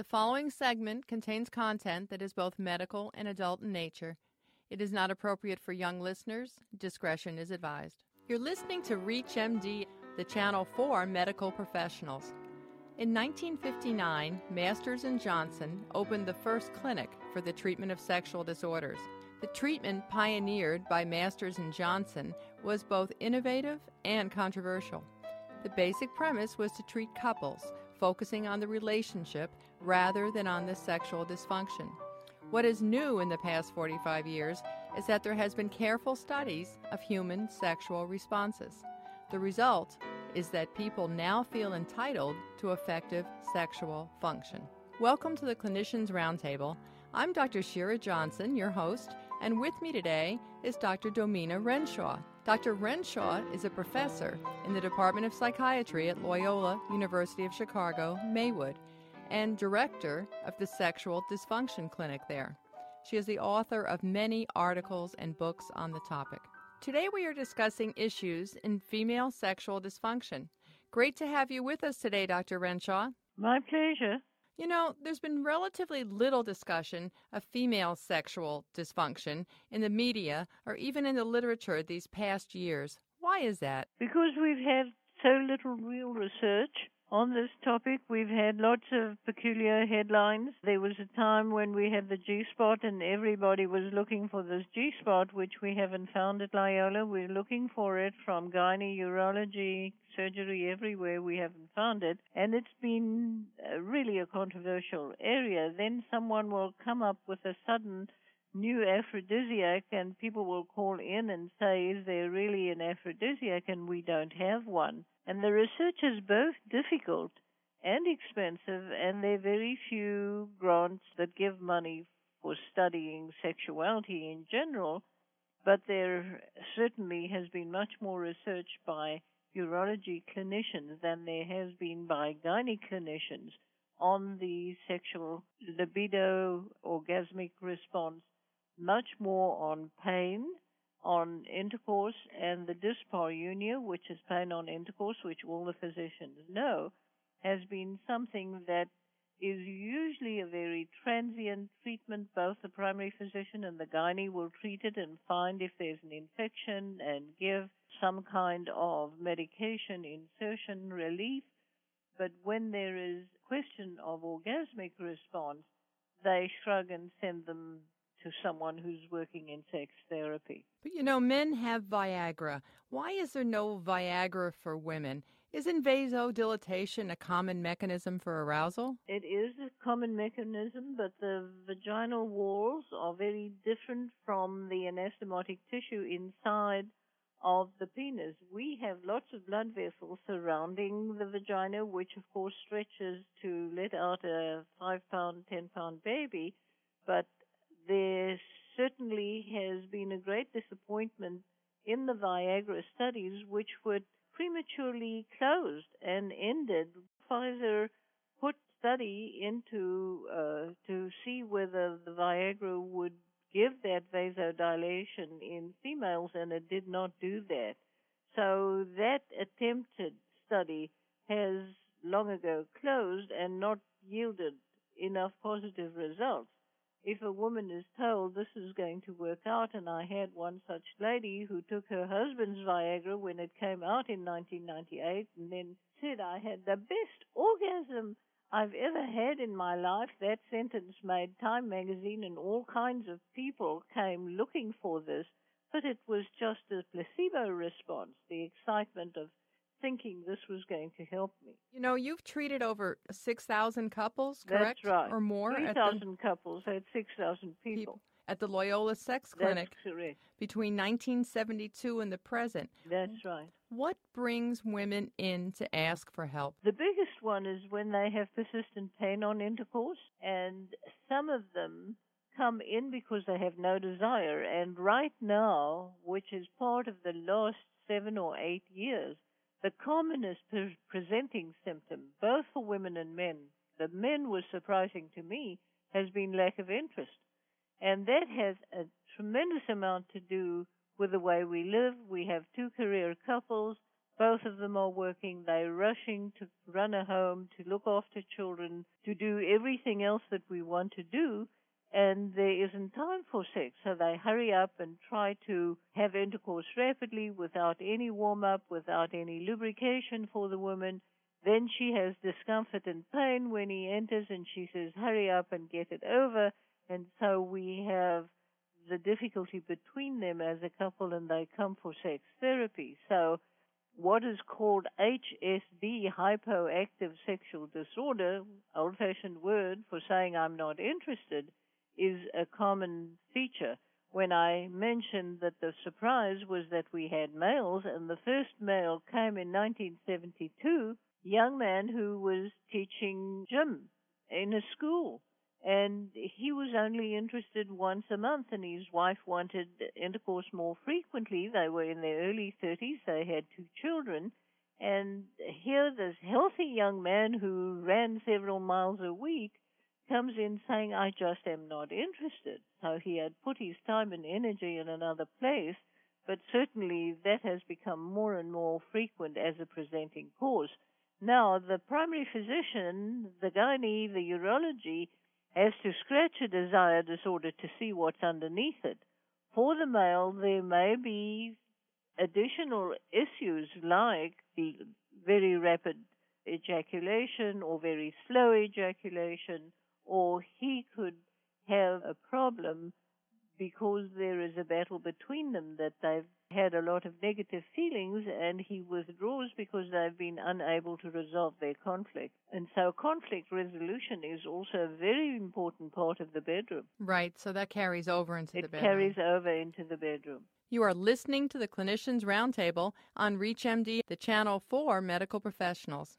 The following segment contains content that is both medical and adult in nature. It is not appropriate for young listeners. Discretion is advised. You're listening to ReachMD, the channel for medical professionals. In 1959, Masters and Johnson opened the first clinic for the treatment of sexual disorders. The treatment pioneered by Masters and Johnson was both innovative and controversial. The basic premise was to treat couples, focusing on the relationship rather than on the sexual dysfunction. What is new in the past 45 years is that there has been careful studies of human sexual responses. The result is that people now feel entitled to effective sexual function. Welcome to the Clinicians Roundtable. I'm Dr. Shira Johnson, your host, and with me today is Dr. Domeena Renshaw. Dr. Renshaw is a professor in the Department of Psychiatry at Loyola University of Chicago, Maywood, and director of the Sexual Dysfunction Clinic there. She is the author of many articles and books on the topic. Today we are discussing issues in female sexual dysfunction. Great to have you with us today, Dr. Renshaw. My pleasure. You know, there's been relatively little discussion of female sexual dysfunction in the media or even in the literature these past years. Why is that? Because we've had so little real research on this topic. We've had lots of peculiar headlines. There was a time when we had the G spot and everybody was looking for this G spot, which we haven't found at Loyola. We're looking for it from gynae, urology, surgery everywhere. We haven't found it. And it's been uh, really a controversial area. Then someone will come up with a sudden new aphrodisiac and people will call in and say, is there really an aphrodisiac? And we don't have one. And the research is both difficult and expensive, and there are very few grants that give money for studying sexuality in general, but there certainly has been much more research by urology clinicians than there has been by gynae clinicians on the sexual libido orgasmic response, much more on pain on intercourse and the dyspareunia, which is pain on intercourse, which all the physicians know, has been something that is usually a very transient treatment. Both the primary physician and the gynae will treat it and find if there's an infection and give some kind of medication insertion relief. But when there is question of orgasmic response, they shrug and send them to someone who's working in sex therapy. But you know, men have Viagra. Why is there no Viagra for women? Isn't vasodilatation a common mechanism for arousal? It is a common mechanism, but the vaginal walls are very different from the anastomotic tissue inside of the penis. We have lots of blood vessels surrounding the vagina, which of course stretches to let out a five pound, ten pound baby, but there certainly has been a great disappointment in the Viagra studies, which were prematurely closed and ended. Pfizer put study into uh, to see whether the Viagra would give that vasodilation in females, and it did not do that. So that attempted study has long ago closed and not yielded enough positive results if a woman is told this is going to work out, and I had one such lady who took her husband's Viagra when it came out in 1998 and then said, I had the best orgasm I've ever had in my life. That sentence made Time magazine and all kinds of people came looking for this, but it was just a placebo response, the excitement of thinking this was going to help me. You know, you've treated over 6,000 couples, correct? That's right. Or more? 3,000 couples I had 6,000 people. people. At the Loyola Sex Clinic. That's correct. Between 1972 and the present. That's right. What brings women in to ask for help? The biggest one is when they have persistent pain on intercourse, and some of them come in because they have no desire. And right now, which is part of the last seven or eight years, the commonest pre- presenting symptom, both for women and men, the men was surprising to me, has been lack of interest. And that has a tremendous amount to do with the way we live. We have two career couples. Both of them are working. They're rushing to run a home, to look after children, to do everything else that we want to do and there isn't time for sex. So they hurry up and try to have intercourse rapidly without any warm up, without any lubrication for the woman. Then she has discomfort and pain when he enters and she says, hurry up and get it over. And so we have the difficulty between them as a couple and they come for sex therapy. So what is called HSD, hypoactive sexual disorder, old fashioned word for saying I'm not interested, is a common feature. When I mentioned that the surprise was that we had males, and the first male came in 1972, young man who was teaching gym in a school. And he was only interested once a month, and his wife wanted intercourse more frequently. They were in their early 30s, they had two children. And here, this healthy young man who ran several miles a week comes in saying, I just am not interested. So he had put his time and energy in another place, but certainly that has become more and more frequent as a presenting cause. Now, the primary physician, the gynae, the urology, has to scratch a desire disorder to see what's underneath it. For the male, there may be additional issues like the very rapid ejaculation or very slow ejaculation or he could have a problem because there is a battle between them that they've had a lot of negative feelings and he withdraws because they've been unable to resolve their conflict. And so conflict resolution is also a very important part of the bedroom. Right, so that carries over into it the bedroom. It carries over into the bedroom. You are listening to the Clinicians Roundtable on ReachMD, the channel for medical professionals.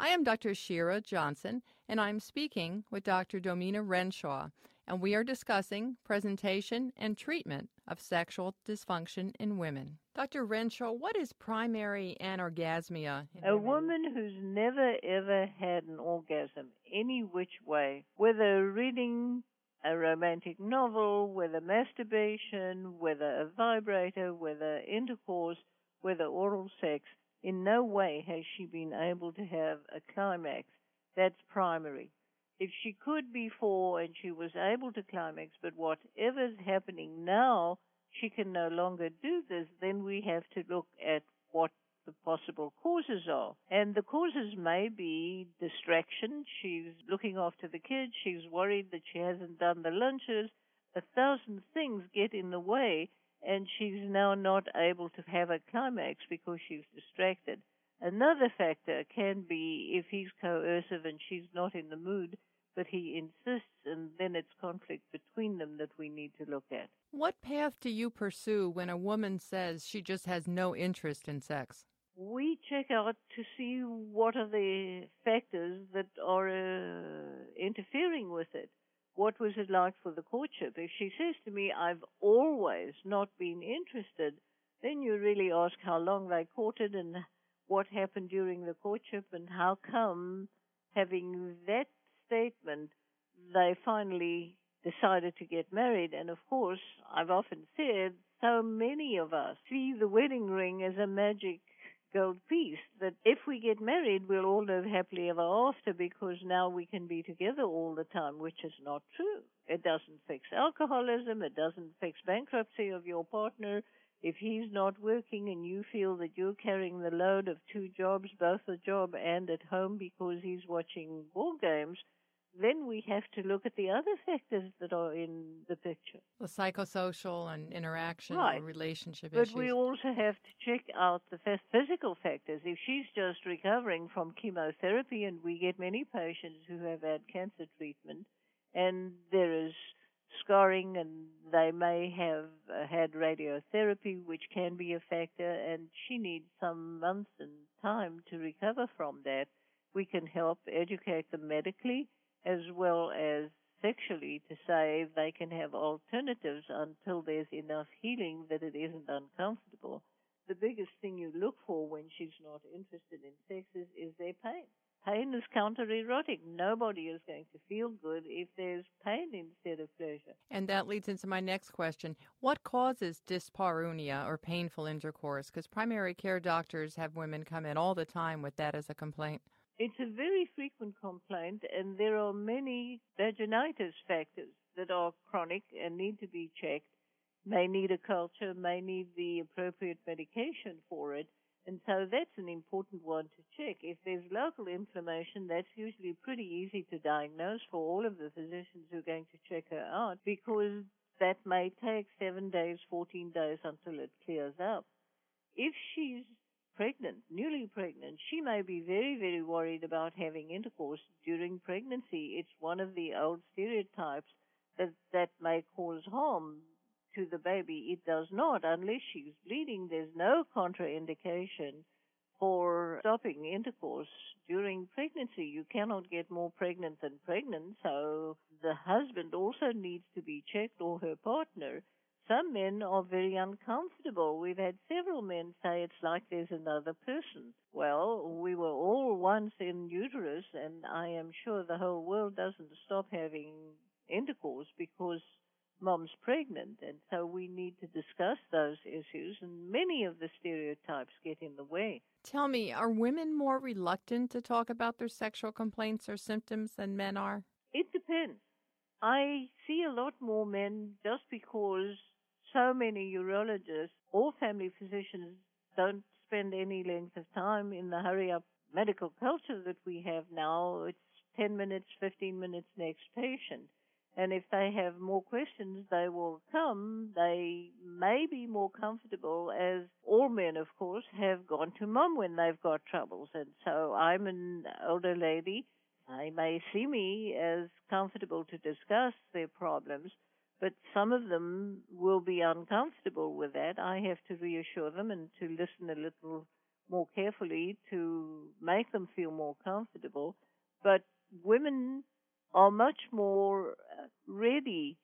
I am Dr. Shira Johnson, and I'm speaking with Dr. Domeena Renshaw, and we are discussing presentation and treatment of sexual dysfunction in women. Dr. Renshaw, what is primary anorgasmia? A woman who's never ever had an orgasm any which way, whether reading a romantic novel, whether masturbation, whether a vibrator, whether intercourse, whether oral sex, in no way has she been able to have a climax. That's primary. If she could before and she was able to climax, but whatever's happening now, she can no longer do this, then we have to look at what the possible causes are. And the causes may be distraction. She's looking after the kids. She's worried that she hasn't done the lunches. A thousand things get in the way and she's now not able to have a climax because she's distracted. Another factor can be if he's coercive and she's not in the mood, but he insists, and then it's conflict between them that we need to look at. What path do you pursue when a woman says she just has no interest in sex? We check out to see what are the factors that are uh, interfering with it what was it like for the courtship? If she says to me, I've always not been interested, then you really ask how long they courted and what happened during the courtship and how come, having that statement, they finally decided to get married. And of course, I've often said, so many of us see the wedding ring as a magic gold piece that if we get married, we'll all live happily ever after because now we can be together all the time, which is not true. It doesn't fix alcoholism. It doesn't fix bankruptcy of your partner. If he's not working and you feel that you're carrying the load of two jobs, both a job and at home because he's watching ball games, then we have to look at the other factors that are in the picture. The psychosocial and interaction right. and relationship but issues. But we also have to check out the physical factors. If she's just recovering from chemotherapy, and we get many patients who have had cancer treatment, and there is scarring, and they may have uh, had radiotherapy, which can be a factor, and she needs some months and time to recover from that. We can help educate them medically as well as sexually to say they can have alternatives until there's enough healing that it isn't uncomfortable. The biggest thing you look for when she's not interested in sex is, is their pain. pain is counter-erotic. Nobody is going to feel good if there's pain instead of pleasure. And that leads into my next question. What causes dyspareunia or painful intercourse? Because primary care doctors have women come in all the time with that as a complaint. It's a very frequent complaint, and there are many vaginitis factors that are chronic and need to be checked, may need a culture, may need the appropriate medication for it and so that's an important one to check. If there's local inflammation, that's usually pretty easy to diagnose for all of the physicians who are going to check her out because that may take seven days, 14 days until it clears up. If she's pregnant, newly pregnant, she may be very, very worried about having intercourse during pregnancy. It's one of the old stereotypes that that may cause harm to the baby. It does not unless she's bleeding. There's no contraindication for stopping intercourse during pregnancy. You cannot get more pregnant than pregnant, so the husband also needs to be checked or her partner. Some men are very uncomfortable. We've had several men say it's like there's another person. Well, we were all once in uterus, and I am sure the whole world doesn't stop having intercourse because mom's pregnant, and so we need to discuss those issues, and many of the stereotypes get in the way. Tell me, are women more reluctant to talk about their sexual complaints or symptoms than men are? It depends. I see a lot more men just because so many urologists or family physicians don't spend any length of time in the hurry up medical culture that we have now. It's 10 minutes, 15 minutes next patient. And if they have more questions, they will come. They may be more comfortable, as all men, of course, have gone to mum when they've got troubles. And so I'm an older lady. They may see me as comfortable to discuss their problems, but some of them will be uncomfortable with that. I have to reassure them and to listen a little more carefully to make them feel more comfortable. But women are much more uh, ready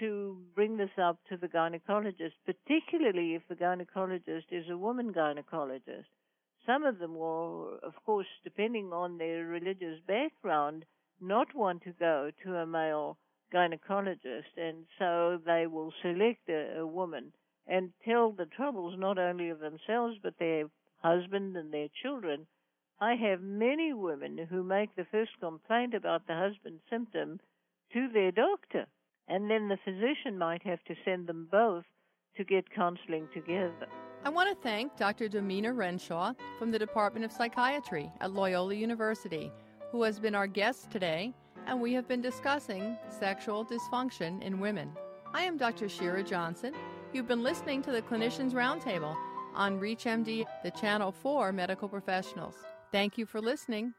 to bring this up to the gynecologist, particularly if the gynecologist is a woman gynecologist. Some of them will, of course, depending on their religious background, not want to go to a male gynecologist, and so they will select a, a woman and tell the troubles not only of themselves but their husband and their children I have many women who make the first complaint about the husband's symptom to their doctor, and then the physician might have to send them both to get counseling together. I want to thank Dr. Domeena Renshaw from the Department of Psychiatry at Loyola University, who has been our guest today, and we have been discussing sexual dysfunction in women. I am Dr. Shira Johnson. You've been listening to the Clinicians Roundtable on ReachMD, the channel for medical professionals. Thank you for listening.